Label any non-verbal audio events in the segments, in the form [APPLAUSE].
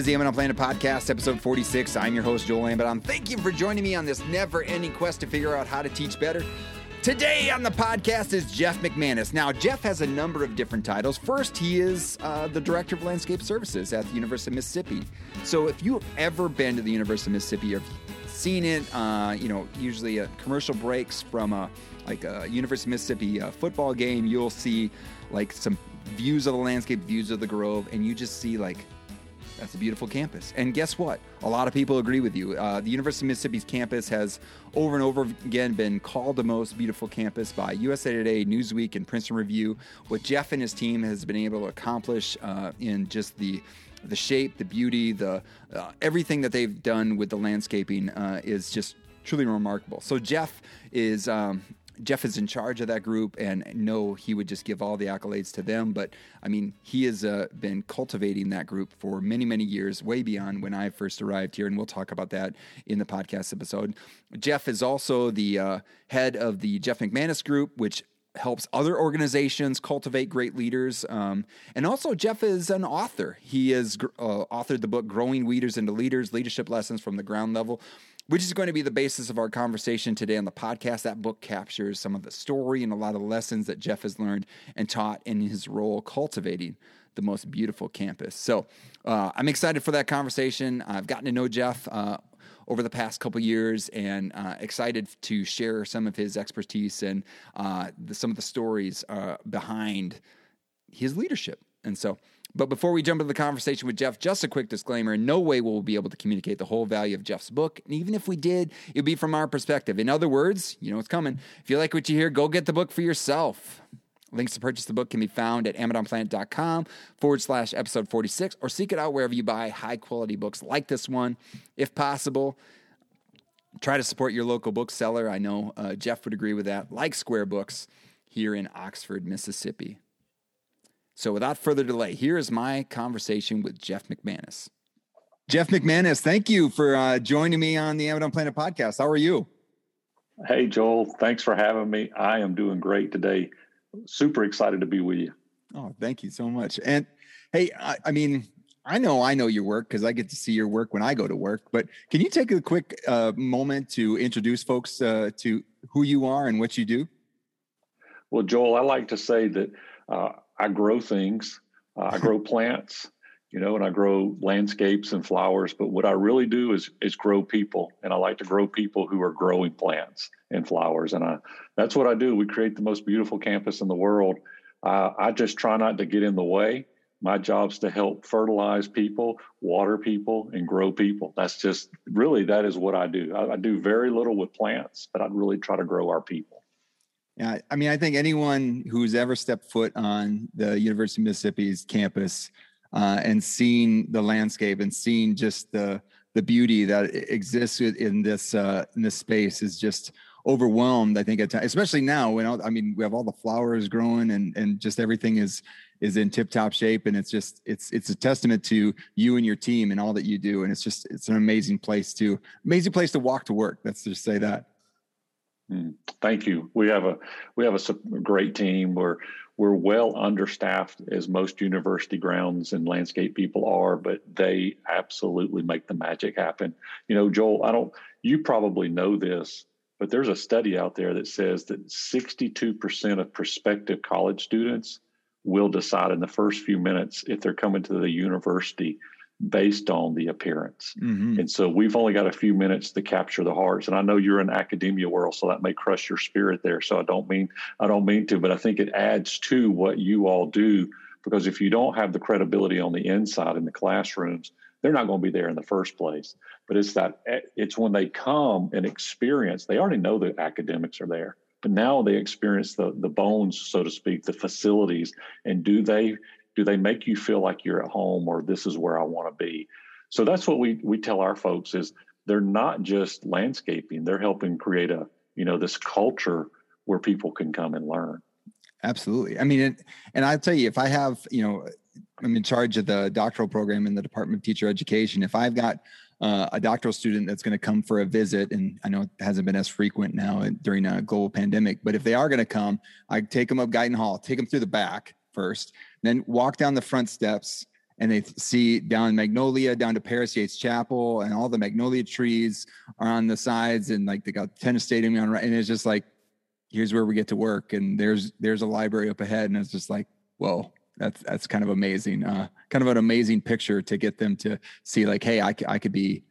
is the Amidon Planet Podcast, episode 46. I'm your host, Joel Amidon. Thank you for joining me on this never-ending quest to figure out how to teach better. Today on the podcast is Jeff McManus. Now, Jeff has a number of different titles. First, he is uh, the Director of Landscape Services at the University of Mississippi. So if you've ever been to the University of Mississippi or seen it, uh, you know, usually a commercial breaks from a like a University of Mississippi uh, football game, you'll see like some views of the landscape, views of the grove, and you just see like that's a beautiful campus. And guess what? A lot of people agree with you. Uh, the University of Mississippi's campus has over and over again been called the most beautiful campus by USA Today, Newsweek, and Princeton Review. What Jeff and his team has been able to accomplish uh, in just the the shape, the beauty, the uh, everything that they've done with the landscaping uh, is just truly remarkable. So Jeff is um, Jeff is in charge of that group, and no, he would just give all the accolades to them. But I mean, he has uh, been cultivating that group for many, many years, way beyond when I first arrived here, and we'll talk about that in the podcast episode. Jeff is also the uh, head of the Jeff McManus Group, which helps other organizations cultivate great leaders. Um, and also, Jeff is an author. He has uh, authored the book Growing Weeders into Leaders Leadership Lessons from the Ground Level which is going to be the basis of our conversation today on the podcast. That book captures some of the story and a lot of lessons that Jeff has learned and taught in his role cultivating the most beautiful campus. So uh, I'm excited for that conversation. I've gotten to know Jeff uh, over the past couple years and uh, excited to share some of his expertise and uh, the, some of the stories uh, behind his leadership. And so but before we jump into the conversation with Jeff, just a quick disclaimer in no way will we be able to communicate the whole value of Jeff's book. And even if we did, it would be from our perspective. In other words, you know what's coming. If you like what you hear, go get the book for yourself. Links to purchase the book can be found at amidonplanet.com forward slash episode 46 or seek it out wherever you buy high quality books like this one. If possible, try to support your local bookseller. I know uh, Jeff would agree with that, like Square Books here in Oxford, Mississippi. So without further delay, here is my conversation with Jeff McManus. Jeff McManus, thank you for uh, joining me on the Amidon Planet podcast. How are you? Hey, Joel. Thanks for having me. I am doing great today. Super excited to be with you. Oh, thank you so much. And hey, I, I mean, I know I know your work because I get to see your work when I go to work. But can you take a quick uh, moment to introduce folks uh, to who you are and what you do? Well, Joel, I like to say that uh, I grow things. Uh, I grow [LAUGHS] plants, you know, and I grow landscapes and flowers. But what I really do is is grow people, and I like to grow people who are growing plants and flowers. And I that's what I do. We create the most beautiful campus in the world. Uh, I just try not to get in the way. My job's to help fertilize people, water people, and grow people. That's just really that is what I do. I, I do very little with plants, but I really try to grow our people. Yeah, I mean, I think anyone who's ever stepped foot on the University of Mississippi's campus uh, and seen the landscape and seen just the the beauty that exists in this uh, in this space is just overwhelmed. I think at times, especially now when I mean we have all the flowers growing and and just everything is is in tip top shape and it's just it's it's a testament to you and your team and all that you do and it's just it's an amazing place to amazing place to walk to work. Let's just say that. Mm, thank you. We have a we have a great team. We're we're well understaffed as most university grounds and landscape people are, but they absolutely make the magic happen. You know, Joel, I don't. You probably know this, but there's a study out there that says that 62% of prospective college students will decide in the first few minutes if they're coming to the university based on the appearance. Mm-hmm. And so we've only got a few minutes to capture the hearts. And I know you're in academia world, so that may crush your spirit there. So I don't mean I don't mean to, but I think it adds to what you all do because if you don't have the credibility on the inside in the classrooms, they're not going to be there in the first place. But it's that it's when they come and experience, they already know the academics are there. But now they experience the the bones, so to speak, the facilities, and do they do they make you feel like you're at home or this is where I want to be? So that's what we we tell our folks is they're not just landscaping, they're helping create a, you know, this culture where people can come and learn. Absolutely. I mean, and I'll tell you, if I have, you know, I'm in charge of the doctoral program in the Department of Teacher Education. If I've got uh, a doctoral student that's going to come for a visit, and I know it hasn't been as frequent now during a global pandemic, but if they are going to come, I take them up Guyton Hall, take them through the back first, then walk down the front steps and they see down Magnolia, down to Paris Yates Chapel, and all the Magnolia trees are on the sides, and like they got tennis stadium on right, and it's just like, here's where we get to work, and there's there's a library up ahead, and it's just like, whoa, that's that's kind of amazing, uh, kind of an amazing picture to get them to see, like, hey, I, I could be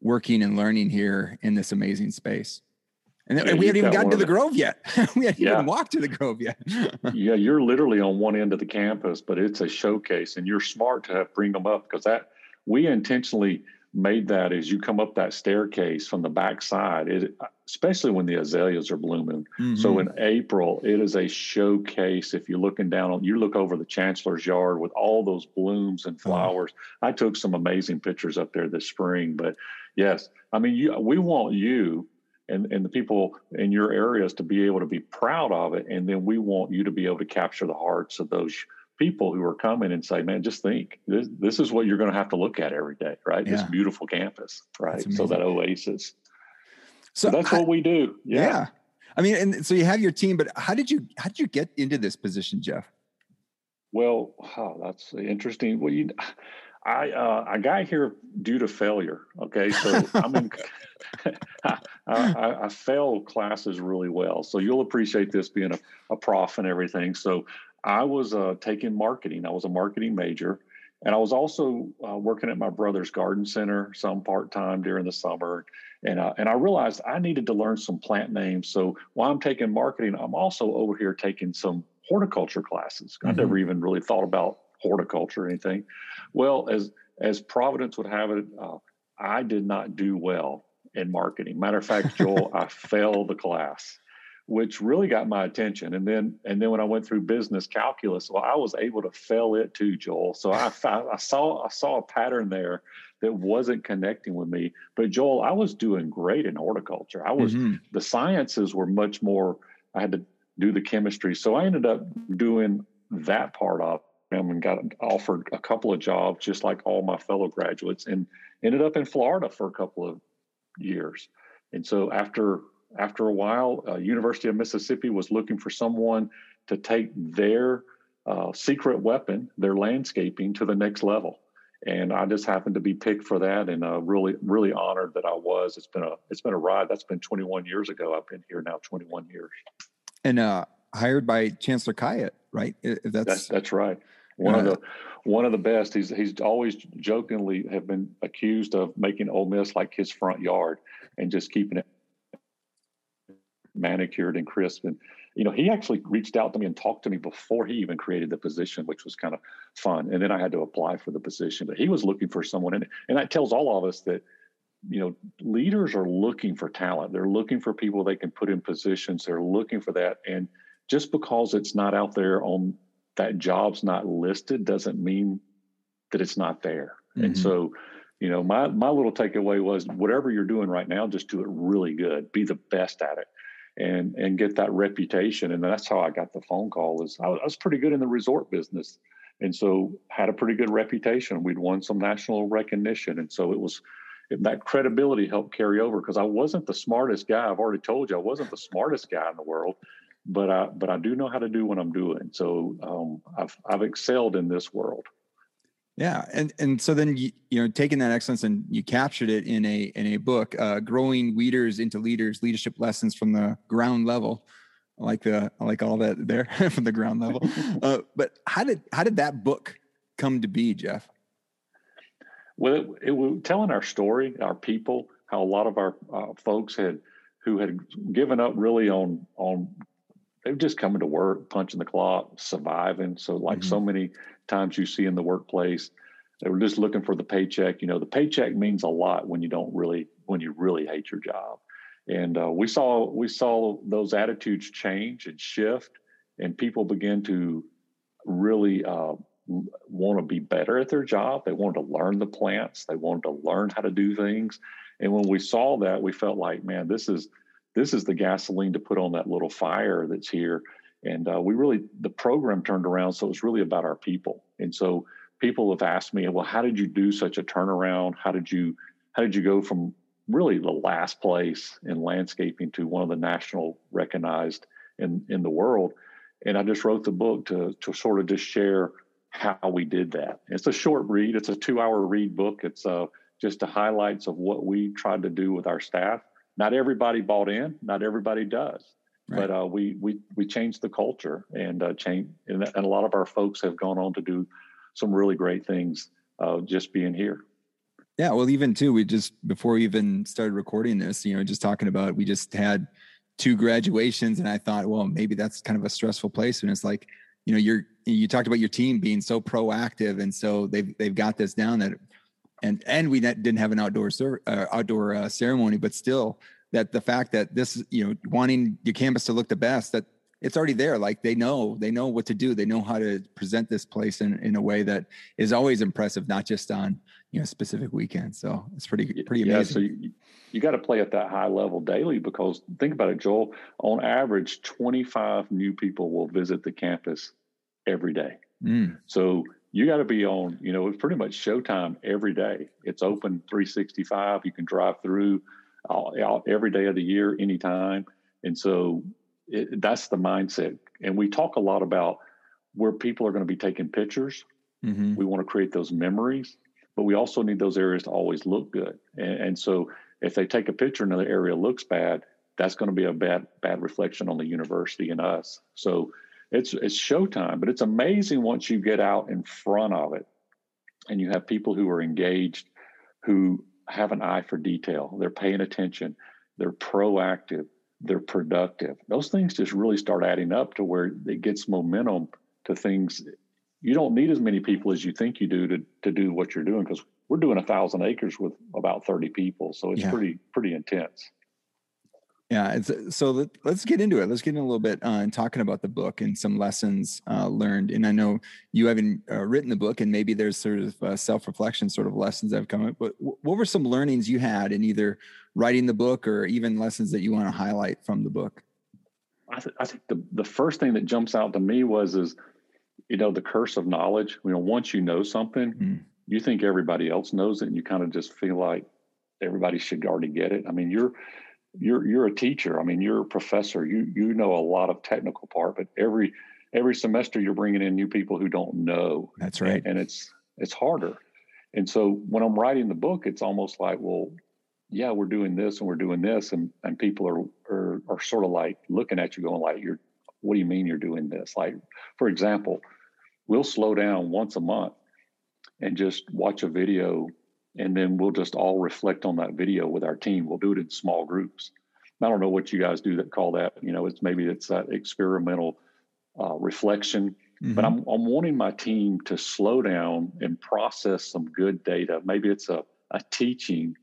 working and learning here in this amazing space. And, yeah, we haven't even gotten to the Grove yet. [LAUGHS] we haven't yeah. even walked to the Grove yet. [LAUGHS] yeah, you're literally on one end of the campus, but it's a showcase, and you're smart to have, bring them up because that we intentionally made that as you come up that staircase from the back side, it, especially when the azaleas are blooming. Mm-hmm. So in April, it is a showcase. If you're looking down on, you look over the chancellor's yard with all those blooms and flowers. I took some amazing pictures up there this spring. But yes, I mean, you, we want you and, and the people in your areas to be able to be proud of it. And then we want you to be able to capture the hearts of those people who are coming and say, man, just think this, this is what you're going to have to look at every day, right? Yeah. This beautiful campus, right? So that oasis. So, so that's what we do. Yeah. yeah. I mean, and so you have your team, but how did you, how did you get into this position, Jeff? Well, oh, that's interesting. Well, you, I uh, I got here due to failure. Okay, so I'm in. [LAUGHS] [LAUGHS] I, I, I fail classes really well, so you'll appreciate this being a, a prof and everything. So I was uh, taking marketing. I was a marketing major, and I was also uh, working at my brother's garden center some part time during the summer. And uh, and I realized I needed to learn some plant names. So while I'm taking marketing, I'm also over here taking some horticulture classes. Mm-hmm. I never even really thought about horticulture or anything. Well, as as Providence would have it, uh, I did not do well in marketing. Matter of fact, Joel, I [LAUGHS] failed the class, which really got my attention. And then and then when I went through business calculus, well, I was able to fail it too, Joel. So I I saw I saw a pattern there that wasn't connecting with me. But Joel, I was doing great in horticulture. I was mm-hmm. the sciences were much more. I had to do the chemistry, so I ended up doing that part of and got offered a couple of jobs, just like all my fellow graduates, and ended up in Florida for a couple of years. And so after after a while, uh, University of Mississippi was looking for someone to take their uh, secret weapon, their landscaping, to the next level. And I just happened to be picked for that, and uh, really, really honored that I was. It's been a it's been a ride. That's been 21 years ago. I've been here now 21 years. And uh, hired by Chancellor Khayat, right? That's that's, that's right. One of the one of the best. He's he's always jokingly have been accused of making Ole Miss like his front yard and just keeping it manicured and crisp. And you know, he actually reached out to me and talked to me before he even created the position, which was kind of fun. And then I had to apply for the position. But he was looking for someone, and and that tells all of us that you know leaders are looking for talent. They're looking for people they can put in positions. They're looking for that, and just because it's not out there on that job's not listed doesn't mean that it's not there. Mm-hmm. And so, you know, my my little takeaway was whatever you're doing right now, just do it really good. Be the best at it, and and get that reputation. And that's how I got the phone call. Is I was, I was pretty good in the resort business, and so had a pretty good reputation. We'd won some national recognition, and so it was that credibility helped carry over because I wasn't the smartest guy. I've already told you I wasn't the smartest guy in the world, but I but I do know how to do what I'm doing. So um, I've I've excelled in this world. Yeah, and and so then you you know taking that excellence and you captured it in a in a book, uh, growing weeders into leaders, leadership lessons from the ground level. I like the I like all that there [LAUGHS] from the ground level. [LAUGHS] Uh, but how did how did that book come to be, Jeff? Well, it, it was telling our story, our people, how a lot of our uh, folks had who had given up really on on they were just coming to work, punching the clock, surviving. So, like mm-hmm. so many times you see in the workplace, they were just looking for the paycheck. You know, the paycheck means a lot when you don't really when you really hate your job. And uh, we saw we saw those attitudes change and shift, and people begin to really uh, want to be better at their job. They wanted to learn the plants. They wanted to learn how to do things. And when we saw that, we felt like, man, this is this is the gasoline to put on that little fire that's here. And uh, we really, the program turned around. So it's really about our people. And so people have asked me, well, how did you do such a turnaround? How did you, how did you go from really the last place in landscaping to one of the national recognized in, in the world? And I just wrote the book to, to sort of just share how we did that. It's a short read. It's a two-hour read book. It's uh, just the highlights of what we tried to do with our staff. Not everybody bought in. Not everybody does. Right. But uh, we we we changed the culture and uh, change, and, and, a lot of our folks have gone on to do some really great things uh, just being here. Yeah, well, even too, we just before we even started recording this, you know, just talking about we just had two graduations, and I thought, well, maybe that's kind of a stressful place, and it's like, you know, you're you talked about your team being so proactive, and so they've they've got this down that, and and we didn't have an outdoor uh, outdoor uh, ceremony, but still that the fact that this you know wanting your campus to look the best that it's already there like they know they know what to do they know how to present this place in, in a way that is always impressive not just on you know specific weekends. So it's pretty pretty amazing yeah, so you, you got to play at that high level daily because think about it joel on average 25 new people will visit the campus every day. Mm. so you got to be on you know it's pretty much showtime every day it's open 365 you can drive through all, every day of the year, anytime. And so it, that's the mindset. And we talk a lot about where people are going to be taking pictures. Mm-hmm. We want to create those memories, but we also need those areas to always look good. And, and so if they take a picture and the area looks bad, that's going to be a bad bad reflection on the university and us. So it's it's showtime, but it's amazing once you get out in front of it and you have people who are engaged who have an eye for detail. They're paying attention. They're proactive. They're productive. Those things just really start adding up to where it gets momentum to things. You don't need as many people as you think you do to to do what you're doing because we're doing a thousand acres with about 30 people. So it's yeah. pretty pretty intense. Yeah, it's, so let, us get into it. Let's get in a little bit uh, and talking about the book and some lessons uh, learned. And I know you haven't uh, written the book, and maybe there's sort of uh, self-reflection sort of lessons that have come up. But w- what were some learnings you had in either writing the book or even lessons that you want to highlight from the book? I, th- I think the the first thing that jumps out to me was is you know the curse of knowledge. You know, once you know something, mm. you think everybody else knows it, and you kind of just feel like everybody should already get it. I mean, you're you're you're a teacher. I mean, you're a professor. You you know a lot of technical part, but every every semester you're bringing in new people who don't know. That's right. And, it's it's harder. And so when I'm writing the book, it's almost like, well, yeah, we're doing this and we're doing this, and and people are are are sort of like looking at you, going like, you're, what do you mean you're doing this? Like, for example, we'll slow down once a month and just watch a video and then we'll just all reflect on that video with our team. We'll do it in small groups. I don't know what you guys do that call that. You know, it's maybe it's that experimental uh, reflection. Mm-hmm. But I'm I'm wanting my team to slow down and process some good data. Maybe it's a a teaching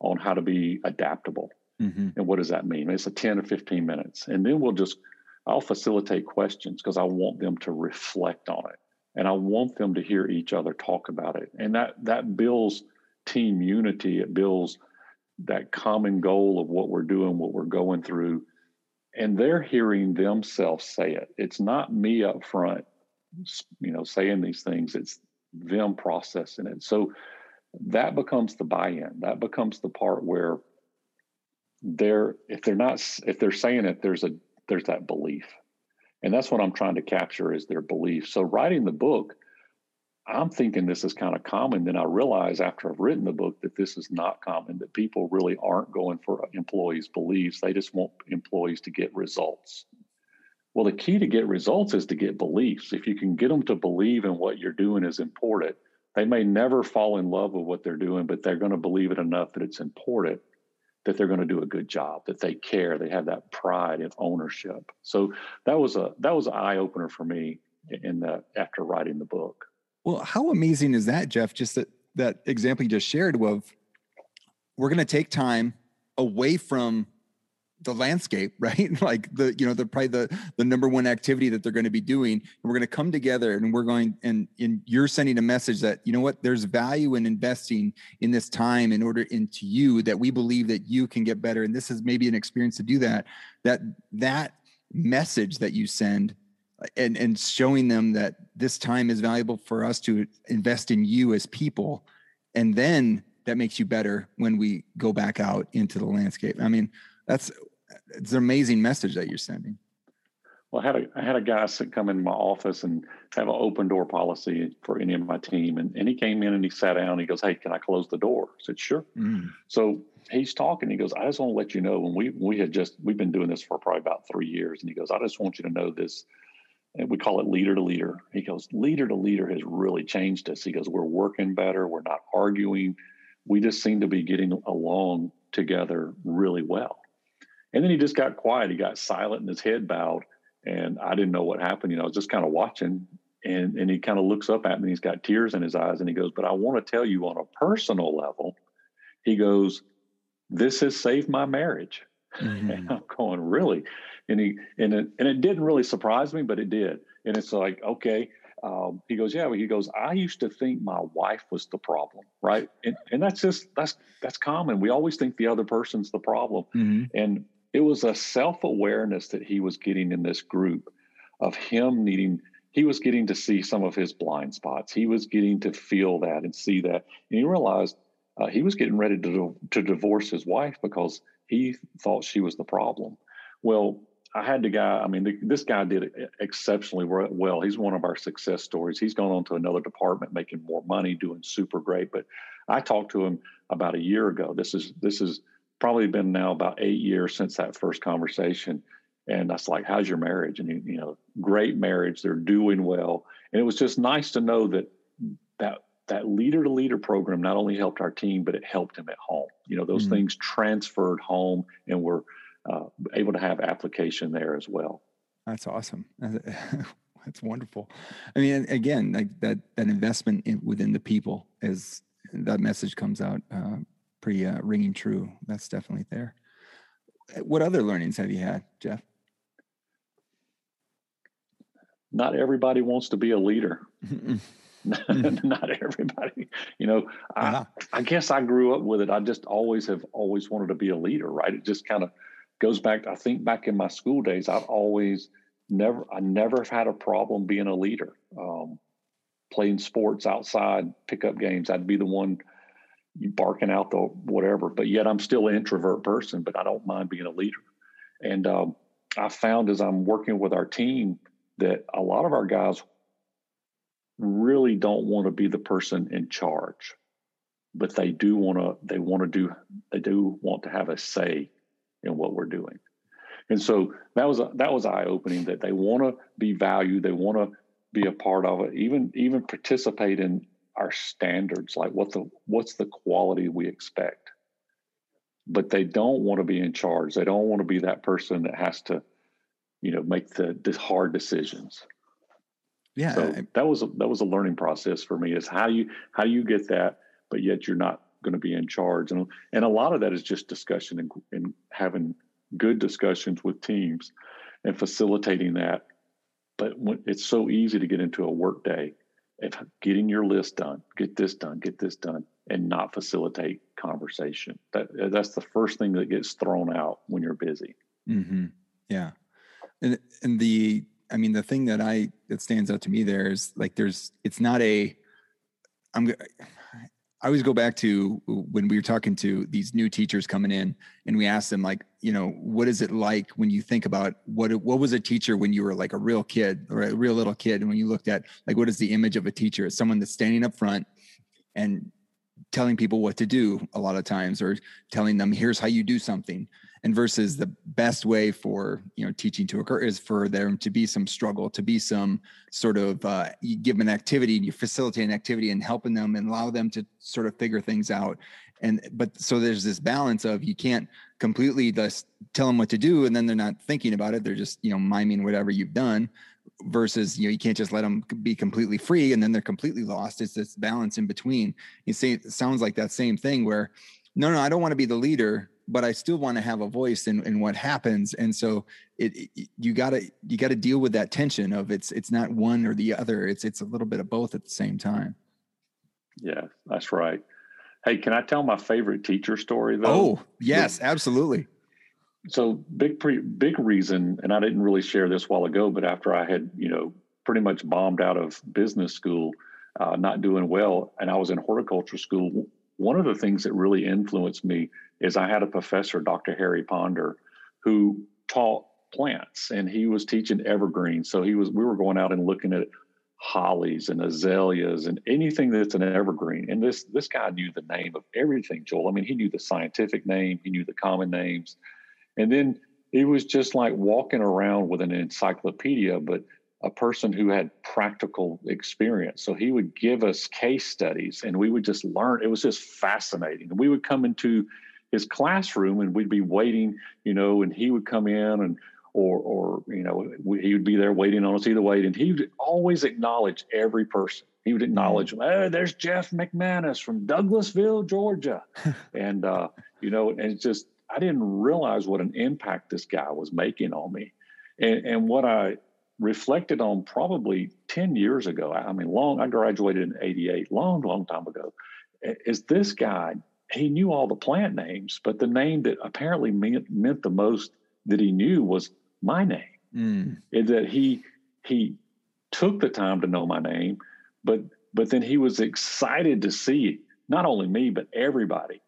on how to be adaptable. Mm-hmm. And what does that mean? It's a 10 or 15 minutes. And then we'll just, I'll facilitate questions because I want them to reflect on it. And I want them to hear each other talk about it. And that that builds team unity. It builds that common goal of what we're doing, what we're going through. And they're hearing themselves say it. It's not me up front, you know, saying these things. It's them processing it. So that becomes the buy-in. That becomes the part where they're if they're not if they're saying it, there's a there's that belief. And that's what I'm trying to capture is their belief. So writing the book I'm thinking this is kind of common. Then I realize after I've written the book that this is not common, that people really aren't going for employees' beliefs. They just want employees to get results. Well, the key to get results is to get beliefs. If you can get them to believe in what you're doing is important, they may never fall in love with what they're doing, but they're going to believe it enough that it's important that they're going to do a good job, that they care, they have that pride of ownership. So that was a that was an eye opener for me in the after writing the book. Well, how amazing is that, Jeff? Just that that example you just shared of we're going to take time away from the landscape, [LAUGHS] right? like the you know the probably the the number one activity that they're going to be doing, and we're going to come together and we're going and and you're sending a message that you know what there's value in investing in this time in order into you that we believe that you can get better, and this is maybe an experience to do that. That that message that you send and and showing them that this time is valuable for us to invest in you as people and then that makes you better when we go back out into the landscape i mean that's it's an amazing message that you're sending Well, I had a I had a guy sit come in my office and have an open door policy for any of my team, and, and he came in and he sat down. And he goes, "Hey, can I close the door?" I said, "Sure." Mm. So he's talking. He goes, "I just want to let you know when we we had just we've been doing this for probably about three years." And he goes, "I just want you to know this." And we call it leader to leader. He goes, "Leader to leader has really changed us." He goes, "We're working better. We're not arguing. We just seem to be getting along together really well." And then he just got quiet. He got silent and his head bowed and I didn't know what happened. You know, I was just kind of watching, and and he kind of looks up at me. He's got tears in his eyes, and he goes, "But I want to tell you on a personal level." He goes, "This has saved my marriage." [LAUGHS] Mm-hmm. And I'm going, "Really?" And he and it and it didn't really surprise me, but it did. And it's like, okay. Um, he goes, yeah. He goes, I used to think my wife was the problem, right? And and that's just that's that's common. We always think the other person's the problem, mm-hmm. and it was a self awareness that he was getting in this group of him needing, he was getting to see some of his blind spots. He was getting to feel that and see that. And he realized uh, he was getting ready to, to divorce his wife because he thought she was the problem. Well, I had the guy, I mean, the, this guy did exceptionally well. He's one of our success stories. He's gone on to another department making more money, doing super great. But I talked to him about a year ago. This is, this is, probably been now about eight years since that first conversation. And I was like, how's your marriage? And, he, you know, great marriage. They're doing well. And it was just nice to know that that that leader to leader program not only helped our team, but it helped him at home. You know, those mm-hmm. things transferred home and were uh, able to have application there as well. That's awesome. [LAUGHS] That's wonderful. I mean, again, like that that investment in, within the people is that message comes out uh, pretty uh, ringing true. That's definitely there. What other learnings have you had, Jeff? Not everybody wants to be a leader. [LAUGHS] Not everybody. You know, I, I guess I grew up with it. I just always have always wanted to be a leader, right? It just kind of goes back. I think back in my school days, I've always never, I never have had a problem being a leader. Um, playing sports outside, pickup games, I'd be the one – barking out the whatever. But yet I'm still an introvert person, but I don't mind being a leader. And um, I found as I'm working with our team that a lot of our guys really don't want to be the person in charge, but they do want to. They want to do. They do want to have a say in what we're doing. And so that was a, that was eye opening that they want to be valued. They want to be a part of it, even even participate in our standards, like what the what's the quality we expect. But they don't want to be in charge. They don't want to be that person that has to, you know, make the, the hard decisions. Yeah, so I, that was a, that was a learning process for me. Is how you how do you get that, but yet you're not going to be in charge, and and a lot of that is just discussion and, and having good discussions with teams and facilitating that. But when, it's so easy to get into a work day of getting your list done, get this done, get this done, and not facilitate conversation. That that's the first thing that gets thrown out when you're busy. Mm-hmm. Yeah, and and the I mean the thing that I that stands out to me there is like there's it's not a I'm I always go back to when we were talking to these new teachers coming in and we asked them like, you know, what is it like when you think about what what was a teacher when you were like a real kid or a real little kid and when you looked at like what is the image of a teacher? It's someone that's standing up front and telling people what to do a lot of times or telling them here's how you do something and versus the best way for you know teaching to occur is for there to be some struggle to be some sort of uh, you give them an activity and you facilitate an activity and helping them and allow them to sort of figure things out. And but so there's this balance of you can't completely just tell them what to do and then they're not thinking about it. They're just you know miming whatever you've done versus you know you can't just let them be completely free and then they're completely lost. It's this balance in between. You see it sounds like that same thing where no no i don't want to be the leader but I still want to have a voice in, in what happens. And so it, it you gotta you gotta deal with that tension of it's it's not one or the other. It's it's a little bit of both at the same time. Yeah, that's right. Hey, can I tell my favorite teacher story though? Oh, yes, absolutely. So big pre, big reason, and I didn't really share this while ago, but after I had, you know, pretty much bombed out of business school, uh, not doing well, and I was in horticulture school, one of the things that really influenced me is I had a professor, Dr. Harry Ponder, who taught plants and he was teaching evergreen. So he was we were going out and looking at hollies and azaleas and anything that's an evergreen. And this this guy knew the name of everything, Joel. I mean, he knew the scientific name, he knew the common names. And then it was just like walking around with an encyclopedia, but a person who had practical experience. So he would give us case studies and we would just learn. It was just fascinating. And we would come into his classroom and we'd be waiting, you know, and he would come in and or or you know he would be there waiting on us either way and he would always acknowledge every person he would acknowledge oh, there's jeff mcmanus from douglasville georgia [LAUGHS] and uh, you know and it's just i didn't realize what an impact this guy was making on me and, and what i reflected on probably 10 years ago i mean long i graduated in 88 long long time ago is this guy he knew all the plant names but the name that apparently meant, meant the most that he knew was my name. Mm. Is that he he took the time to know my name, but but then he was excited to see not only me but everybody.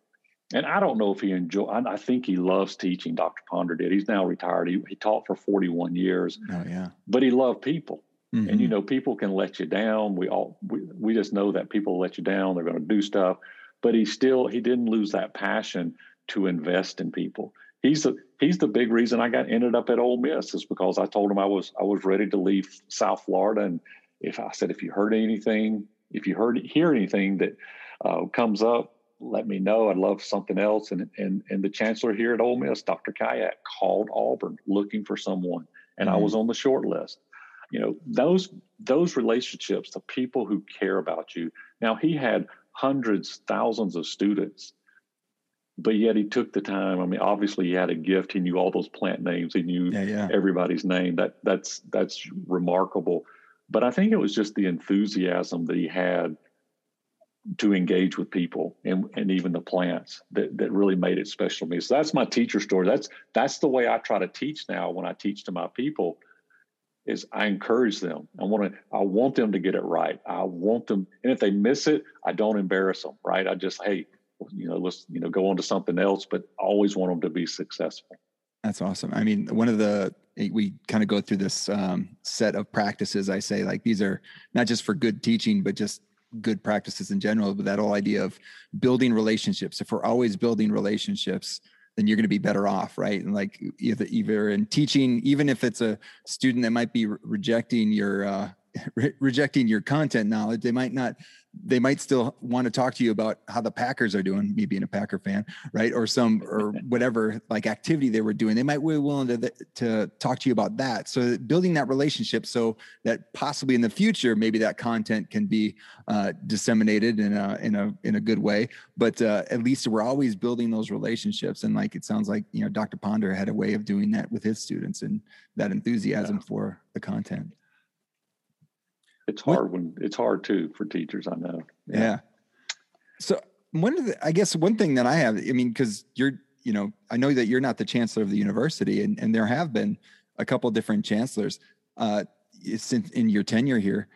And I don't know if he enjoy. I, I think he loves teaching. Dr. Ponder did. He's now retired. He, he taught for 41 years. Oh yeah. But he loved people. Mm-hmm. And you know, people can let you down. We all we, we just know that people let you down. They're going to do stuff. But he still he didn't lose that passion to invest in people he's the he's the big reason I got ended up at Ole Miss is because I told him I was I was ready to leave South Florida, and if I said if you heard anything, if you heard hear anything that uh, comes up, let me know. I'd love something else. And and and the chancellor here at Ole Miss, Dr. Khayat, called Auburn looking for someone, and mm-hmm. I was on the short list. You know those those relationships, the people who care about you. Now he had hundreds, thousands of students but yet he took the time. I mean, obviously he had a gift. He knew all those plant names. He knew yeah, yeah. everybody's name. That that's that's remarkable. But I think it was just the enthusiasm that he had to engage with people and, and even the plants that, that really made it special to me. So that's my teacher story. That's that's the way I try to teach now when I teach to my people is I encourage them. I want to I want them to get it right. I want them and if they miss it, I don't embarrass them, right? I just hey, you know, let's you know go on to something else, but I always want them to be successful. That's awesome. I mean, one of the we kind of go through this um, set of practices. I say like these are not just for good teaching, but just good practices in general. But that whole idea of building relationships. If we're always building relationships, then you're going to be better off, right? And like either either in teaching, even if it's a student that might be re- rejecting your uh, [LAUGHS] re- rejecting your content knowledge, they might not they might still want to talk to you about how the Packers are doing, me being a Packer fan, right? Or some or [LAUGHS] whatever like activity they were doing. They might be willing to to talk to you about that. So building that relationship so that possibly in the future maybe that content can be uh, disseminated in a in a in a good way. But uh, at least we're always building those relationships. And like it sounds like you know Dr. Ponder had a way of doing that with his students and that enthusiasm yeah. for the content it's hard when it's hard too for teachers. I know. Yeah. yeah. So one of the, I guess one thing that I have, I mean, because you're, you know, I know that you're not the chancellor of the university, and and there have been a couple different chancellors uh, since in your tenure here.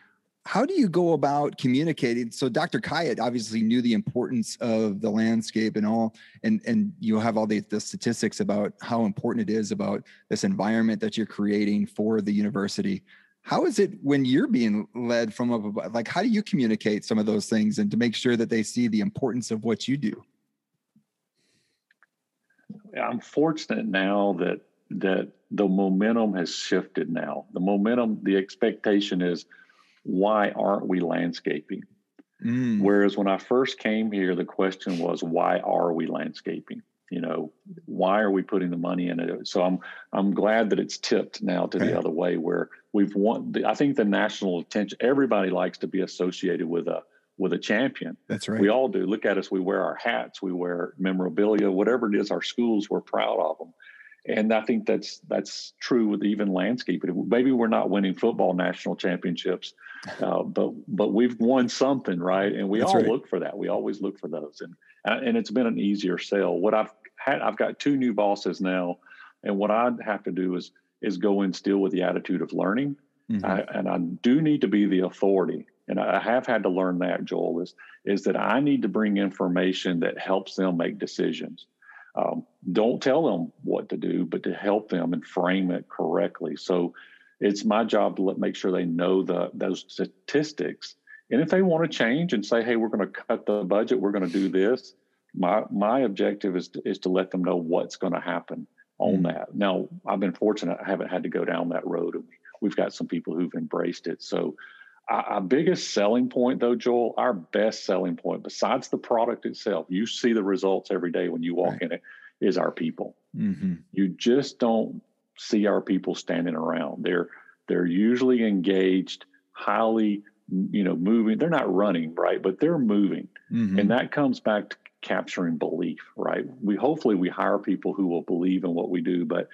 How do you go about communicating? So Dr. Khayat obviously knew the importance of the landscape and all, and and you have all the, the statistics about how important it is about this environment that you're creating for the university how is it when you're being led from above like how do you communicate some of those things and to make sure that they see the importance of what you do? I'm fortunate now that that the momentum has shifted now. The momentum the expectation is why aren't we landscaping? Mm. whereas when i first came here the question was why are we landscaping you know why are we putting the money in it? So i'm i'm glad that it's tipped now to the other way where we've won i think the national attention everybody likes to be associated with a with a champion. That's right. we all do. Look at us. We wear our hats. We wear memorabilia whatever it is our schools we're proud of them and i think that's that's true with even landscaping. Maybe we're not winning football national championships uh, but but we've won something right? And we that's all right. look for that. We always look for those. And uh, and it's been an easier sell what i've had I've got two new bosses now, and what I have to do is is go in still with the attitude of learning, mm-hmm. I, and I do need to be the authority. And I have had to learn that, Joel, is is that I need to bring information that helps them make decisions. Um, don't tell them what to do, but to help them and frame it correctly. So it's my job to let, make sure they know the those statistics. And if they want to change and say, "Hey, we're going to cut the budget, we're going to do this," my my objective is to, is to let them know what's going to happen on mm that. Now, I've been fortunate; I haven't had to go down that road. We've got some people who've embraced it. So, our, our biggest selling point, though, Joel, our best selling point, besides the product itself, you see the results every day when you walk right. in it, is our people. Mm-hmm. You just don't see our people standing around. They're they're usually engaged, highly, you know, moving. They're not running, right, but they're moving, mm-hmm. and that comes back to capturing belief, right? We hopefully we hire people who will believe in what we do, but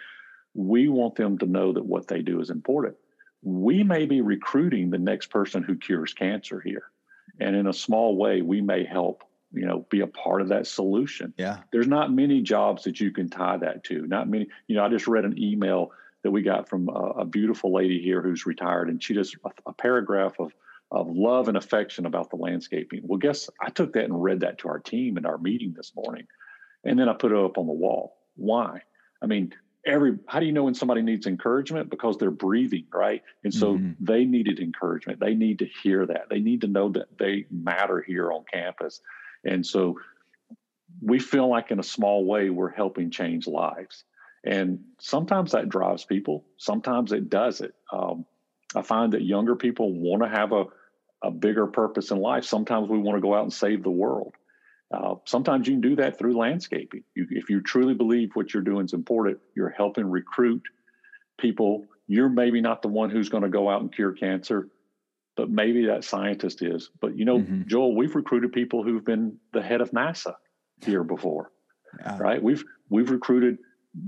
we want them to know that what they do is important. We may be recruiting the next person who cures cancer here. And in a small way, we may help you know be a part of that solution yeah there's not many jobs that you can tie that to not many you know i just read an email that we got from a, a beautiful lady here who's retired and she just a, a, paragraph of of love and affection about the landscaping. Well guess i took that and read that to our team in our meeting this morning and then i put it up on the wall. Why? I mean every how do you know when somebody needs encouragement? Because they're breathing right? And so mm-hmm. they needed encouragement. They need to hear that. They need to know that they matter here on campus. And so we feel like in a small way we're helping change lives. And sometimes that drives people, sometimes it doesn't. Um, I find that younger people want to have a, a bigger purpose in life. Sometimes we want to go out and save the world. Uh, sometimes you can do that through landscaping. You, if you truly believe what you're doing is important, you're helping recruit people. You're maybe not the one who's going to go out and cure cancer, but maybe that scientist is. But you know, mm-hmm. Joel, we've recruited people who've been the head of NASA here before, yeah. right? We've we've recruited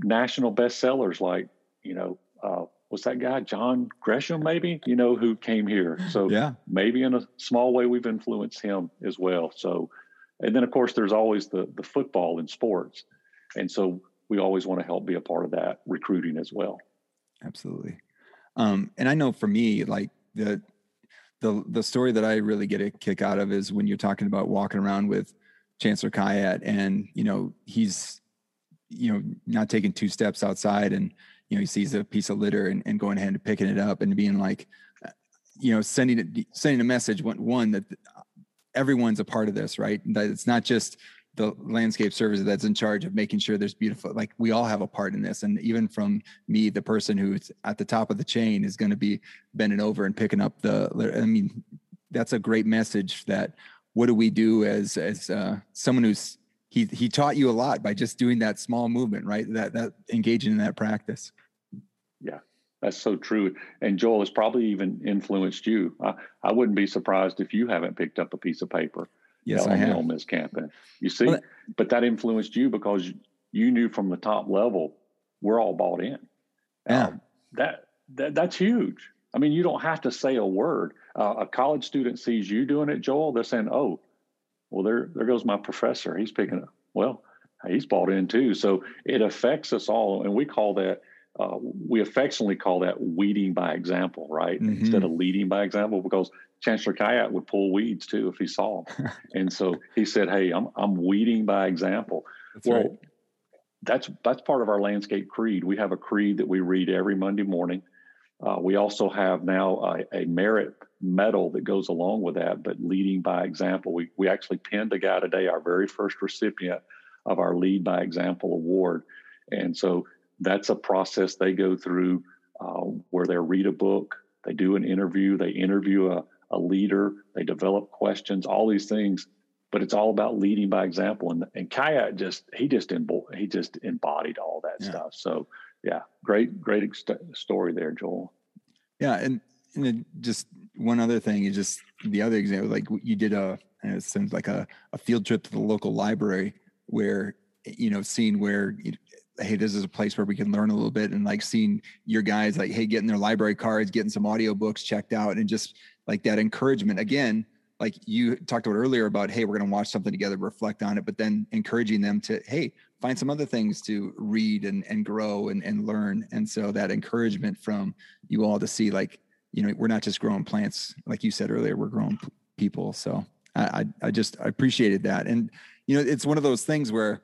national bestsellers like you know uh, what's that guy John Grisham, maybe you know who came here. So yeah, maybe in a small way we've influenced him as well. So, and then of course there's always the the football in sports, and so we always want to help be a part of that recruiting as well. Absolutely. Um, and I know for me, like the the the story that I really get a kick out of is when you're talking about walking around with Chancellor Khayat and you know he's you know not taking two steps outside and you know he sees a piece of litter and, and going ahead and picking it up and being like you know sending it sending a message one, one that everyone's a part of this right? That it's not just the landscape service that's in charge of making sure there's beautiful like we all have a part in this. And even from me the person who's at the top of the chain is going to be bending over and picking up the i mean that's a great message that what do we do as as uh, someone who's he he taught you a lot by just doing that small movement right? That that engaging in that practice yeah that's so true and joel has probably even influenced you I, I wouldn't be surprised if you haven't picked up a piece of paper Yes, I have. On this campaign, you see, well, but that influenced you because you knew from the top level we're all bought in. Yeah, um, that that that's huge. I mean, you don't have to say a word. Uh, a college student sees you doing it, Joel. They're saying, "Oh, well, there there goes my professor. He's picking up. Well, he's bought in too." So it affects us all, and we call that uh, we affectionately call that weeding by example, right? Mm-hmm. Instead of leading by example, because Chancellor Khayat would pull weeds too if he saw them. [LAUGHS] and so he said, Hey, I'm, I'm weeding by example. That's well, right. that's, that's part of our landscape creed. We have a creed that we read every Monday morning. Uh, we also have now a, a, merit medal that goes along with that, but leading by example. We, we actually pinned a guy today, our very first recipient of our Lead by Example award. And so that's a process they go through uh, where they read a book, they do an interview, they interview a, a leader, they develop questions, all these things. But it's all about leading by example. And and Khayat just he just embo- he just embodied all that yeah. stuff. So yeah, great great ex- story there, Joel. Yeah, and and just one other thing is just the other example, like you did a it seems like a, a field trip to the local library where you know seeing where hey this is a place where we can learn a little bit and like seeing your guys like hey getting their library cards getting some audio books checked out and just like that encouragement. Again like you talked about earlier about hey we're to watch something together reflect on it but then encouraging them to hey find some other things to read and, and grow and, and learn. And so that encouragement from you all to see like you know we're not just growing plants like you said earlier we're growing people. So I, I i just i appreciated that. And you know it's one of those things where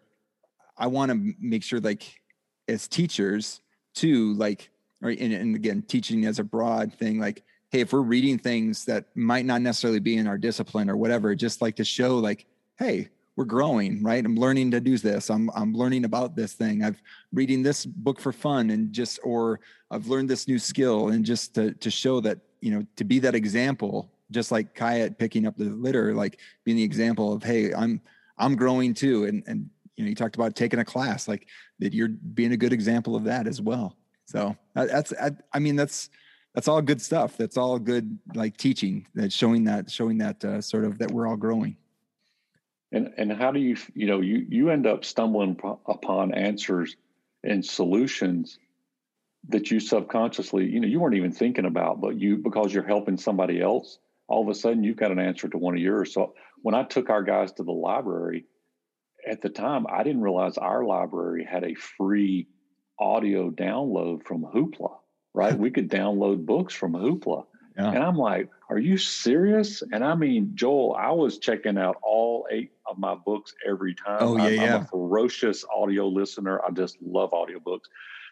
I want to make sure like as teachers too, like, right. And, and again, teaching as a broad thing, like, Hey, if we're reading things that might not necessarily be in our discipline or whatever, just like to show like, Hey, we're growing, right? I'm learning to do this. I'm I'm learning about this thing. I've reading this book for fun and just or I've learned this new skill and just to to show that, you know, to be that example, just like Khayat picking up the litter, like being the example of, hey, I'm I'm growing too. And and you know, you talked about taking a class, like that you're being a good example of that as well. So that's I, mean that's that's all good stuff. That's all good like teaching. That's showing that showing that uh, sort of that we're all growing. And and how do you you know you you end up stumbling upon answers and solutions that you subconsciously you know you weren't even thinking about, but you because you're helping somebody else, all of a sudden you've got an answer to one of yours. So when I took our guys to the library, at the time I didn't realize our library had a free audio download from Hoopla. Right, [LAUGHS] we could download books from Hoopla. Yeah. And I'm like, are you serious? And I mean, Joel, I was checking out all eight of my books every time. Oh, yeah, I'm, yeah. I'm a ferocious audio listener. I just love audiobooks.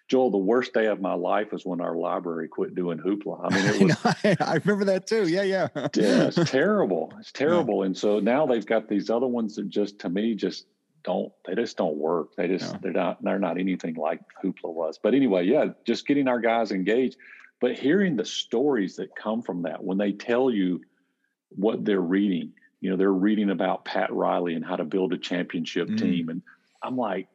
Joel, the worst day of my life is when our library quit doing Hoopla. I mean, it [LAUGHS] was. [LAUGHS] I remember that too. Yeah, yeah. yeah, it's terrible. It's terrible. Yeah. And so now they've got these other ones that just, to me, just don't. They just don't work. They just no. they're not they're not anything like Hoopla was. But anyway, yeah, just getting our guys engaged. But hearing the stories that come from that when they tell you what they're reading, you know, they're reading about Pat Riley and how to build a championship mm. team. And I'm like,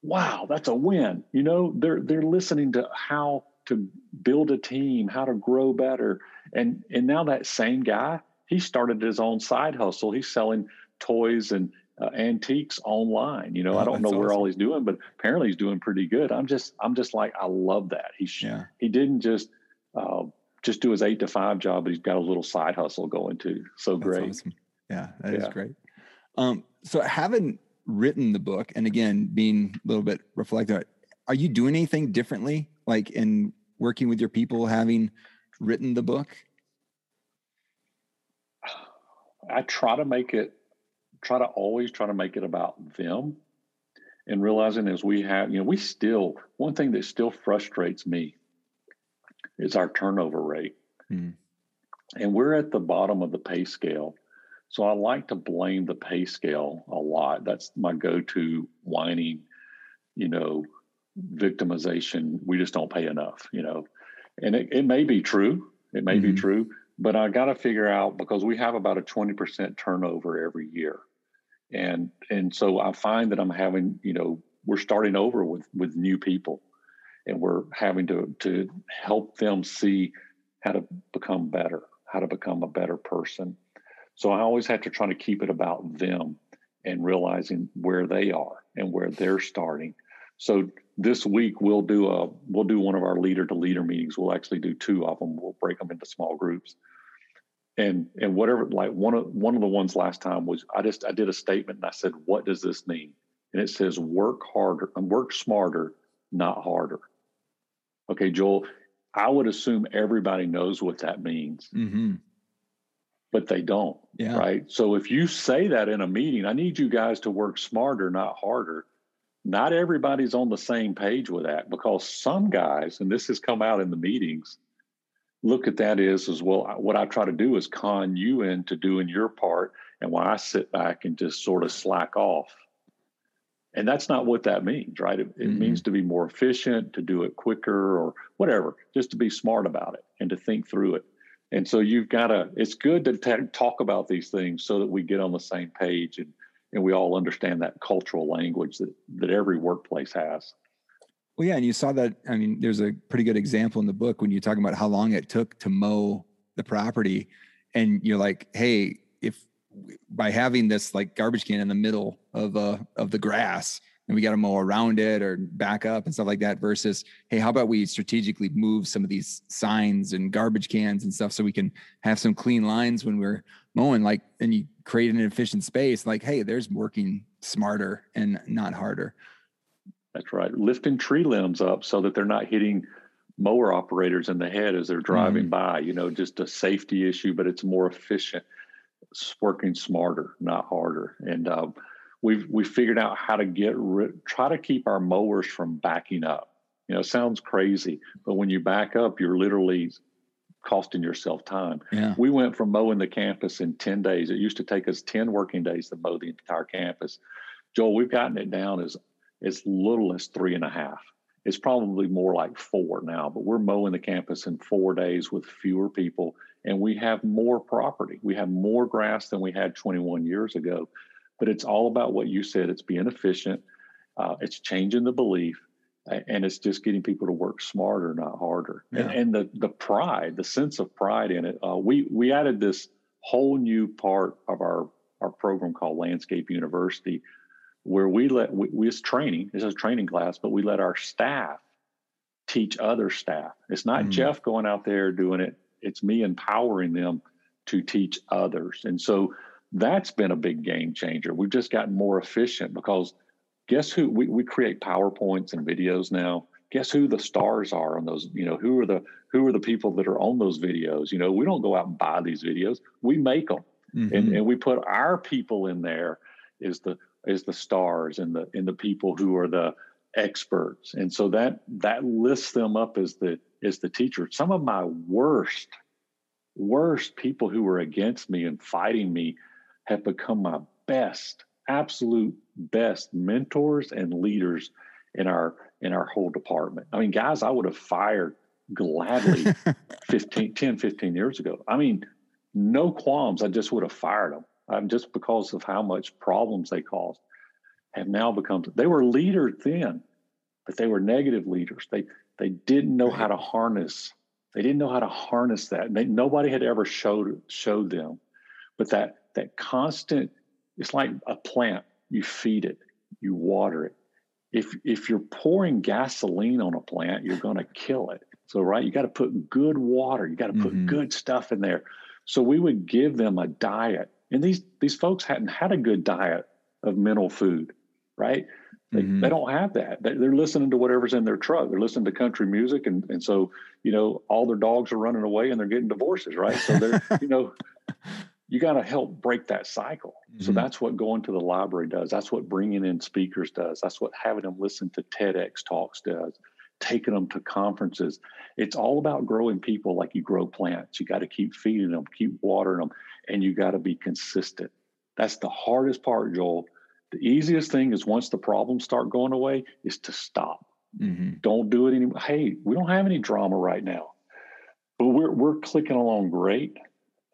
wow, that's a win. You know, they're they're listening to how to build a team, how to grow better. And and now that same guy, he started his own side hustle. He's selling toys and uh, antiques online. You know, oh, I don't know where all he's doing, but apparently he's doing pretty good. I'm just, I'm just like, I love that. He, yeah. he didn't just, uh, just do his eight to five job, but he's got a little side hustle going too. So That's great. Awesome. Yeah, that yeah. is great. Um, so having written the book, and again, being a little bit reflective, are you doing anything differently, like in working with your people, having written the book? I try to make it try to always try to make it about them and realizing as we have, you know, we still, one thing that still frustrates me is our turnover rate. Mm. And we're at the bottom of the pay scale. So I like to blame the pay scale a lot. That's my go to whining, you know, victimization. We just don't pay enough, you know. And it, it may be true. It may mm-hmm. be true. But I got to figure out because we have about a 20% turnover every year and and so I find that I'm having you know we're starting over with with new people, and we're having to to help them see how to become better, how to become a better person. So I always have to try to keep it about them and realizing where they are and where they're starting. So this week we'll do a we'll do one of our leader to leader meetings. We'll actually do two of them. We'll break them into small groups and and whatever like one of one of the ones last time was i just i did a statement and i said what does this mean and it says work harder and work smarter not harder okay joel i would assume everybody knows what that means mm-hmm. but they don't yeah. right so if you say that in a meeting i need you guys to work smarter not harder not everybody's on the same page with that because some guys and this has come out in the meetings look at that is as well what i try to do is con you into doing your part and while i sit back and just sort of slack off. And that's not what that means right? It, it mm-hmm. means to be more efficient to do it quicker or whatever just to be smart about it and to think through it. And so you've got to it's good to t- talk about these things so that we get on the same page and and we all understand that cultural language that that every workplace has well, yeah, and you saw that. I mean, there's a pretty good example in the book when you're talking about how long it took to mow the property, and you're like, hey, if by having this like garbage can in the middle of uh of the grass, and we got to mow around it or back up and stuff like that, versus hey, how about we strategically move some of these signs and garbage cans and stuff so we can have some clean lines when we're mowing, like, and you create an efficient space. Like, hey, there's working smarter and not harder. That's right. Lifting tree limbs up so that they're not hitting mower operators in the head as they're driving mm. by. You know, just a safety issue, but it's more efficient. It's working smarter, not harder. And uh, we've we figured out how to get rid, try to keep our mowers from backing up. You know, sounds crazy, but when you back up, you're literally costing yourself time. Yeah. We went from mowing the campus in 10 days. It used to take us 10 working days to mow the entire campus. Joel, we've gotten it down as as little as three and a half. It's probably more like four now, but we're mowing the campus in four days with fewer people, and we have more property. We have more grass than we had 21 years ago. But it's all about what you said. It's being efficient. Uh, it's changing the belief, and it's just getting people to work smarter, not harder. Yeah. And, and, the the pride, the sense of pride in it. Uh, we we added this whole new part of our our program called Landscape University where we let we, we it's training it's a training class but we let our staff teach other staff. It's not Mm. jeff going out there doing it it's me empowering them to teach others. And so that's been a big game changer. We've just gotten more efficient because guess who we, we create powerpoints and videos now. Guess who the stars are on those you know who are the who are the people that are on those videos? You know we don't go out and buy these videos. We make them Mhm. and, and we put our people in there is the is the stars and the and the people who are the experts. And so that that lists them up as the as the teacher. Some of my worst worst people who were against me and fighting me have become my best absolute best mentors and leaders in our in our whole department. I mean guys i would have fired gladly [LAUGHS] 15 10 15 years ago. I mean no qualms. I just would have fired them um, just because of how much problems they caused. Have now become they were leaders then but they were negative leaders. They they didn't know how to harness they didn't know how to harness that. They, nobody had ever showed showed them. But that that constant it's like a plant. You feed it you water it. If if you're pouring gasoline on a plant you're going to kill it. So right you got to put good water you got to put Mhm. good stuff in there. So we would give them a diet and these these folks hadn't had a good diet of mental food right? They, Mhm. they don't have that. They, they're listening to whatever's in their truck. They're listening to country music and, and so you know all their dogs are running away and they're getting divorces right? So they're [LAUGHS] you know you got to help break that cycle. So Mhm. that's what going to the library does. That's what bringing in speakers does. That's what having them listen to tedx talks does. Taking them to conferences. It's all about growing people like you grow plants. You got to keep feeding them keep watering them and you got to be consistent. That's the hardest part joel. The easiest thing is once the problems start going away is to stop. Mhm. don't do it anymore. Hey we don't have any drama right now but we're we're clicking along great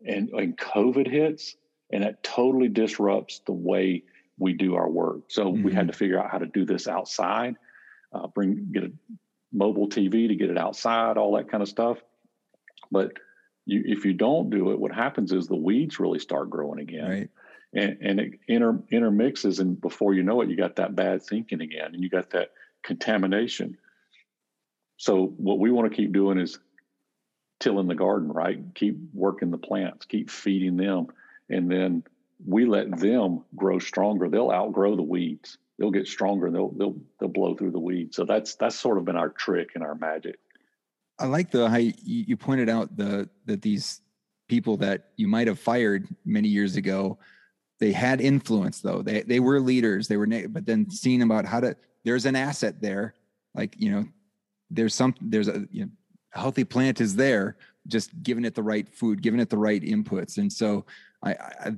and and covid hits and that totally disrupts the way we do our work. So we had to figure out how to do this outside uh, bring get a mobile tv to get it outside all that kind of stuff. But you, if you don't do it what happens is the weeds really start growing again. Right. and, and it inter, intermixes and before you know it you got that bad thinking again and you got that contamination. So what we want to keep doing is tilling the garden right? Keep working the plants keep feeding them and then we let them grow stronger. They'll outgrow the weeds. They'll get stronger and they'll they'll they'll blow through the weeds. So that's that's sort of been our trick and our magic I like the how you, pointed out the that these people that you might have fired many years ago, they had influence though. They they were leaders. They were, but then seeing about how to there's an asset there, like you know, there's some there's a you know, healthy plant is there, just giving it the right food, giving it the right inputs, and so I, I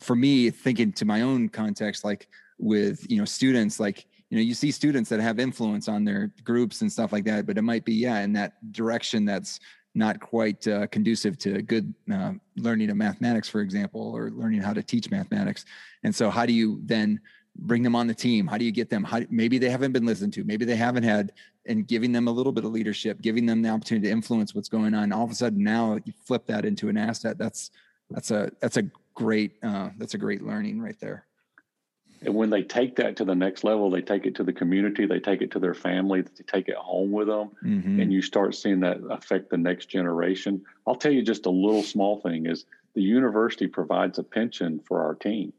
for me thinking to my own context, like with you know students, like you know you see students that have influence on their groups and stuff like that but it might be yeah in that direction that's not quite uh, conducive to good uh, learning of mathematics for example or learning how to teach mathematics. And so how do you then bring them on the team? How do you get them? How, maybe they haven't been listened to maybe they haven't had and giving them a little bit of leadership giving them the opportunity to influence what's going on. All of a sudden now you flip that into an asset. That's that's a that's a great uh, that's a great learning right there And when they take that to the next level, they take it to the community, they take it to their family, they take it home with them, Mhm. and you start seeing that affect the next generation. I'll tell you just a little small thing is the university provides a pension for our team.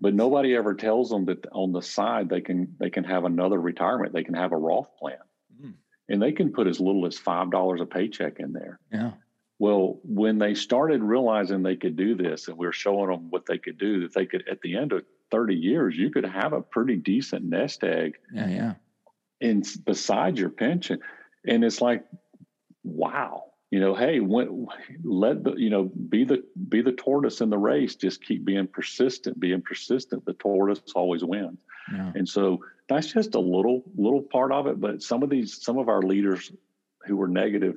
But nobody ever tells them that on the side they can they can have another retirement, they can have a Roth plan. Mm. And they can put as little as five dollars a paycheck in there. yeah Well, when they started realizing they could do this and we are showing them what they could do, that they could, at the end of 30 years, you could have a pretty decent nest egg. Yeah, yeah. And besides your pension. And it's like, wow, you know, hey, when, let the, you know, be the, be the tortoise in the race. Just keep being persistent, being persistent. The tortoise always wins. Yeah. And so that's just a little, little part of it. But some of these, some of our leaders who were negative,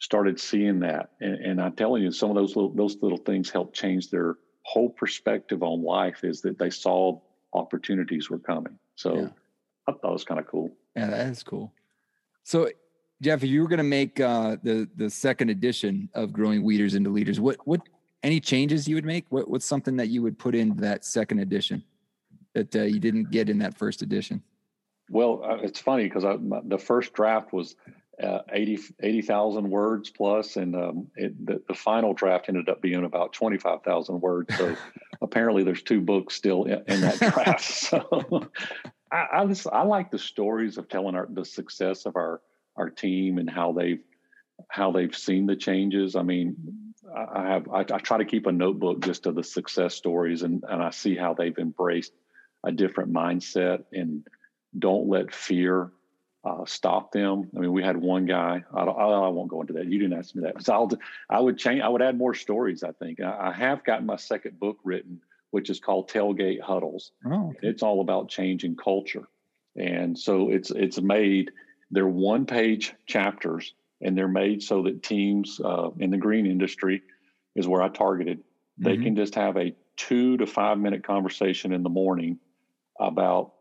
started seeing that. And, and I'm telling you, some of those little, those little things helped change their whole perspective on life is that they saw opportunities were coming. So yeah. I thought it was kind of cool. Yeah, that is cool. So Jeff, if you were going to make uh, the the second edition of Growing Weeders into Leaders, what what any changes you would make? What what's something that you would put into that second edition that uh, you didn't get in that first edition? Well, uh, it's funny because the first draft was uh, 80 80,000 words plus, and um, it, the, the, final draft ended up being about 25,000 words. So [LAUGHS] apparently, there's two books still in, in that draft. [LAUGHS] so I, I, just, I like the stories of telling our, the success of our our team and how they've how they've seen the changes. I mean, I have I, I try to keep a notebook just of the success stories, and and I see how they've embraced a different mindset and don't let fear uh, stop them. I mean, we had one guy. I, I, won't go into that. You didn't ask me that. So I'll, I would change. I would add more stories. I think I, I have gotten my second book written, which is called Tailgate Huddles. Oh, okay. It's all about changing culture, and so it's it's made. They're one page chapters, and they're made so that teams uh, in the green industry is where I targeted. They mm-hmm. can just have a two to five minute conversation in the morning about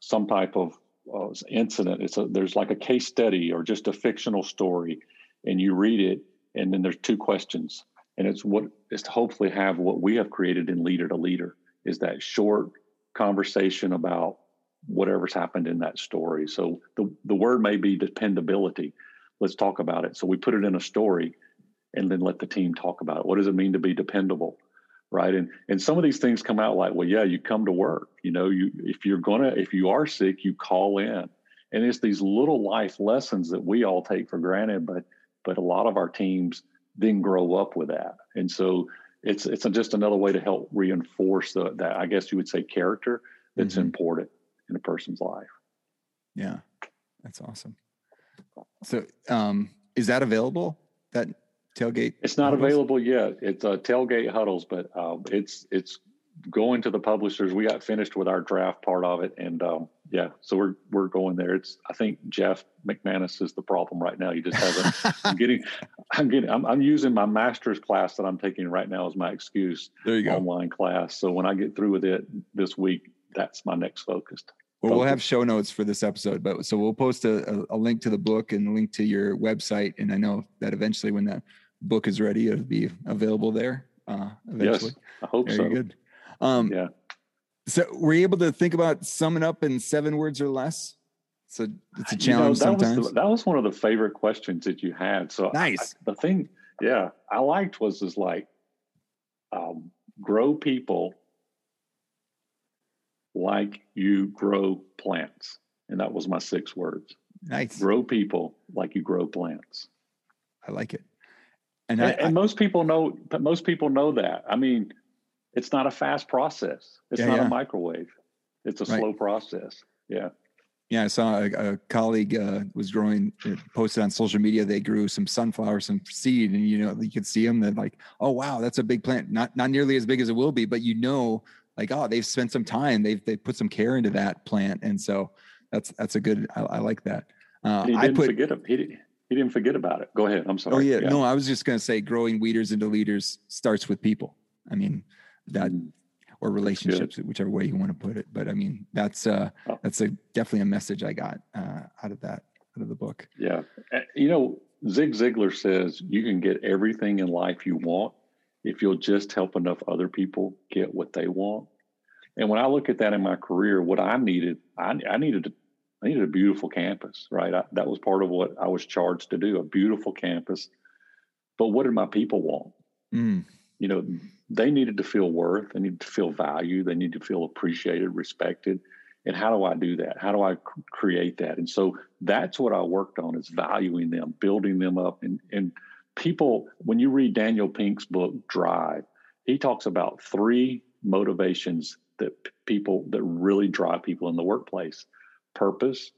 some type of uh, incident. It's a there's like a case study or just a fictional story, and you read it, and then there's two questions, and it's what is to hopefully have what we have created in Leader to Leader is that short conversation about whatever's happened in that story. So the the word may be dependability. Let's talk about it. So we put it in a story, and then let the team talk about it. What does it mean to be dependable? Right? And and some of these things come out like well yeah you come to work you know you if you're gonna if you are sick you call in. And it's these little life lessons that we all take for granted but but a lot of our teams then grow up with that. And so it's it's just another way to help reinforce the, that i guess you would say character that's mm-hmm. important in a person's life. Yeah. That's awesome. So um is that available that tailgate? It's not huddles? available yet. It's uh, tailgate huddles, but um, it's it's going to the publishers. We got finished with our draft part of it, and um, yeah, so we're we're going there. It's I think Jeff McManus is the problem right now. You just haven't I'm [LAUGHS] getting, I'm getting, I'm, I'm, using my master's class that I'm taking right now as my excuse. There you go. Online class. So when I get through with it this week, that's my next focus. Well, we'll have show notes for this episode, but so we'll post a, a, a link to the book and a link to your website. And I know that eventually, when that book is ready, it'll be available there uh, eventually. Yes, I hope Very so. good. Um, yeah. So were you able to think about summing up in seven words or less? So it's a challenge you know, that sometimes. Was the, that was one of the favorite questions that you had. So nice. I, the thing, yeah, I liked was is like um, grow people like you grow plants, and that was my six words. Nice. Grow people like you grow plants. I like it. And, and, I, and most people know, most people know that. I mean, it's not a fast process. It's yeah, not yeah. a microwave. It's a right. slow process. Yeah. Yeah, I saw a, a colleague uh, was growing, uh, posted on social media. They grew some sunflowers, some seed, and you know you could see them. They're like, "Oh wow, that's a big plant. Not not nearly as big as it will be, but you know, like, oh, they've spent some time. They've they put some care into that plant, and so that's that's a good. I, I like that. Uh, he didn't I put, forget him. He, he didn't forget about it. Go ahead. I'm sorry. Oh yeah. yeah. No, I was just going to say growing weeders into leaders starts with people. I mean, that mm. or relationships, whichever way you want to put it. But I mean, that's uh oh. that's a definitely a message I got uh, out of that out of the book. Yeah. Eh, you know, Zig Ziglar says you can get everything in life you want if you'll just help enough other people get what they want. And when I look at that in my career, what I needed, I, I needed to I needed a beautiful campus, right? I, that was part of what I was charged to do, a beautiful campus. But what did my people want? Mm. You know, they needed to feel worth, they needed to feel value, they needed to feel appreciated, respected. And how do I do that? How do I create that? And so that's what I worked on is valuing them, building them up and, and people, when you read Daniel Pink's book, Drive, he talks about three motivations that people that really drive people in the workplace purpose,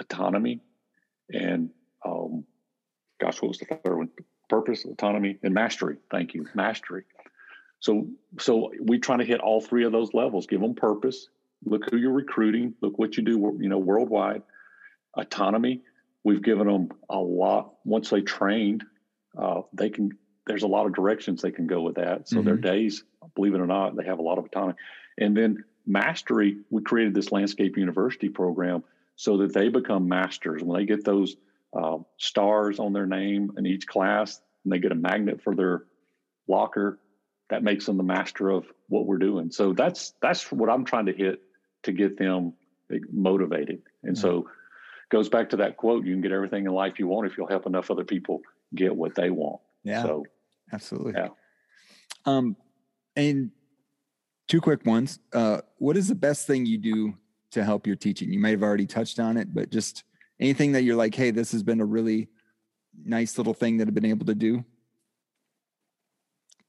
autonomy, and um, gosh, what was the third one? Purpose, autonomy, and mastery. Thank you, mastery. So, so we try to hit all three of those levels. Give them purpose. Look who you're recruiting. Look what you do. You know, worldwide. Autonomy. We've given them a lot. Once they trained, uh, they can. There's a lot of directions they can go with that. So mm-hmm. their days, believe it or not, they have a lot of autonomy. And then mastery. We created this landscape university program so that they become masters. When they get those uh, stars on their name in each class and they get a magnet for their locker that makes them the master of what we're doing. So that's that's what i'm trying to hit to get them motivated. And mm-hmm. so goes back to that quote you can get everything in life you want if you'll help enough other people get what they want. Yeah. So absolutely. yeah. Um and two quick ones uh what is the best thing you do to help your teaching you might have already touched on it but just anything that you're like, hey, this has been a really nice little thing that I've been able to do?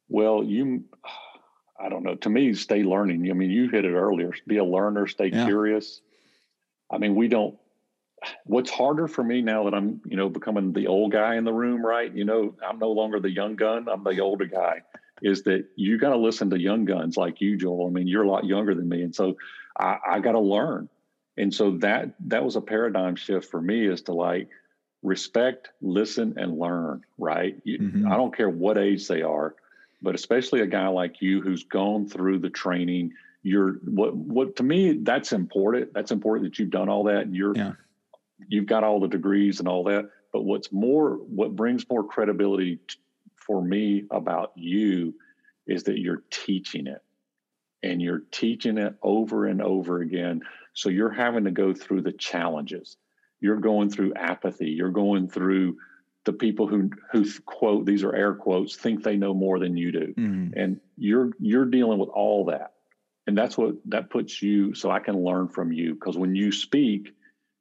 Well, you, I don't know. To me, stay learning. I mean, you hit it earlier. Be a learner. Stay yeah. curious. I mean, we don't. What's harder for me now that I'm, you know, becoming the old guy in the room, right? You know, I'm no longer the young gun. I'm the older guy. Is that you got to listen to young guns like you, Joel? I mean, you're a lot younger than me, and so I, I got to learn and so that that was a paradigm shift for me is to like respect listen and learn right you, mm-hmm. i don't care what age they are but especially a guy like you who's gone through the training you're what what to me that's important that's important that you've done all that and you're yeah. you've got all the degrees and all that but what's more what brings more credibility t- for me about you is that you're teaching it and you're teaching it over and over again so you're having to go through the challenges. You're going through apathy. You're going through the people who who quote these are air quotes think they know more than you do, mm-hmm. and you're you're dealing with all that, and that's what that puts you. So I can learn from you because when you speak,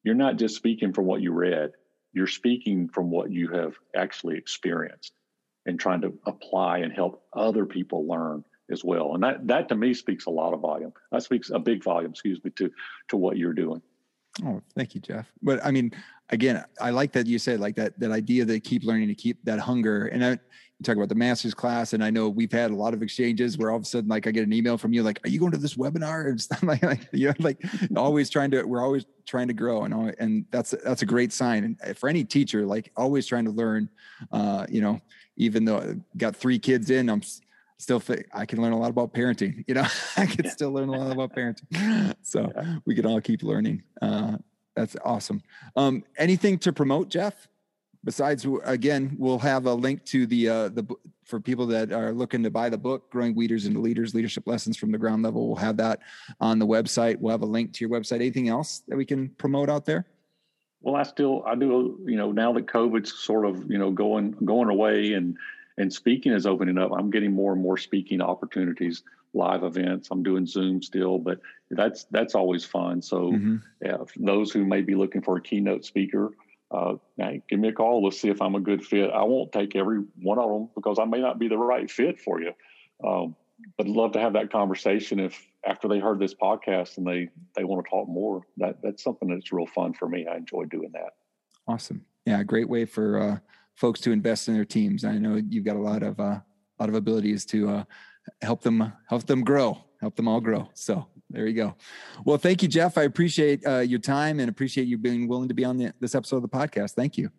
you're not just speaking from what you read. You're speaking from what you have actually experienced, and trying to apply and help other people learn as well. And that that to me speaks a lot of volume. That speaks a big volume, excuse me, to to what you're doing. Oh, thank you, Jeff. But I mean, again, I like that you said like that that idea that keep learning to keep that hunger. And I, you talk about the master's class, and I know we've had a lot of exchanges where all of a sudden, like, I get an email from you, like, "Are you going to this webinar?" And stuff [LAUGHS] like, like you know, like [LAUGHS] always trying to. We're always trying to grow, and and that's that's a great sign. And for any teacher, like always trying to learn, uh, you know, even though I got three kids in, I'm still I can learn a lot about parenting. [LAUGHS] You know, I can still learn a lot about parenting. [LAUGHS] So we can all keep learning. Uh, that's awesome. Um, anything to promote, Jeff? Besides, again, we'll have a link to the uh, the for people that are looking to buy the book, "Growing Leaders into Leaders: Leadership Lessons from the Ground Level." We'll have that on the website. We'll have a link to your website. Anything else that we can promote out there? Well, I still I do. You know, now that COVID's sort of you know going going away and and speaking is opening up. I'm getting more and more speaking opportunities, live events. I'm doing Zoom still, but that's that's always fun. So, mm-hmm. yeah, those who may be looking for a keynote speaker, uh, hey, give me a call. Let's see if I'm a good fit. I won't take every one of them because I may not be the right fit for you. Um, I'd love to have that conversation if after they heard this podcast and they they want to talk more. That that's something that's real fun for me. I enjoy doing that. Awesome. Yeah, great way for uh, folks to invest in their teams. I know you've got a lot of uh, a lot of abilities to uh, help them help them grow, help them all grow. So there you go. Well, thank you, Jeff. I appreciate uh, your time and appreciate you being willing to be on the, this episode of the podcast. Thank you.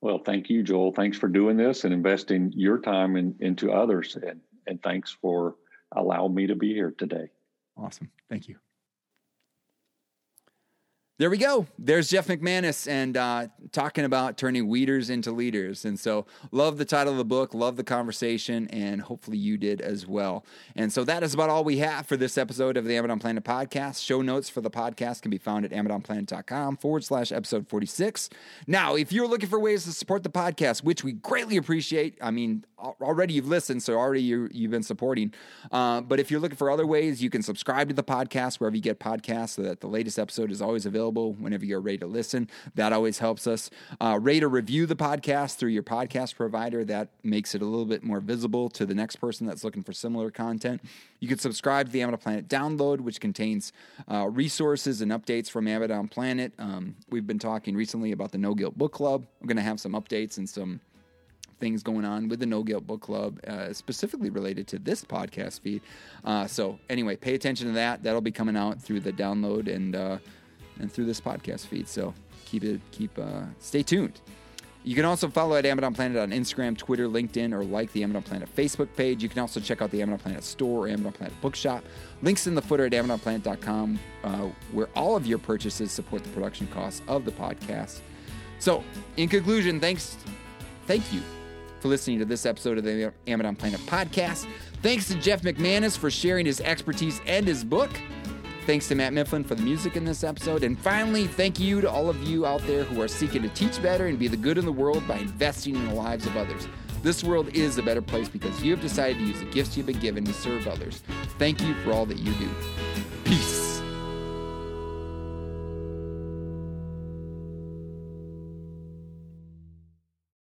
Well, thank you, Joel. Thanks for doing this and investing your time in, into others, and and thanks for allowing me to be here today. Awesome. Thank you. There we go. There's Jeff McManus and uh, talking about turning weeders into leaders. And so, love the title of the book, love the conversation, and hopefully you did as well. And so, that is about all we have for this episode of the Amidon Planet podcast. Show notes for the podcast can be found at amidonplanet.com forward slash episode 46. Now, if you're looking for ways to support the podcast, which we greatly appreciate, I mean, already you've listened, so already you have been supporting. Uh, but if you're looking for other ways, you can subscribe to the podcast wherever you get podcasts so that the latest episode is always available available whenever you're ready to listen. That always helps us. Uh, rate or review the podcast through your podcast provider. That makes it a little bit more visible to the next person that's looking for similar content. You can subscribe to the Amidon Planet download, which contains uh, resources and updates from Amidon Planet. Um, we've been talking recently about the No Guilt Book Club. I'm going to have some updates and some things going on with the No Guilt Book Club, uh, specifically related to this podcast feed. Uh, so anyway, pay attention to that. That'll be coming out through the download and uh, and through this podcast feed. So keep it keep uh, stay tuned. You can also follow at Amidon Planet on Instagram, Twitter, LinkedIn, or like the Amidon Planet Facebook page. You can also check out the Amidon Planet store or Amidon Planet bookshop. Links in the footer at AmidonPlanet.com, uh, where all of your purchases support the production costs of the podcast. So, in conclusion, thanks, thank you for listening to this episode of the Amidon Planet podcast. Thanks to Jeff McManus for sharing his expertise and his book. Thanks to Matt Mifflin for the music in this episode. And finally, thank you to all of you out there who are seeking to teach better and be the good in the world by investing in the lives of others. This world is a better place because you have decided to use the gifts you've been given to serve others. Thank you for all that you do.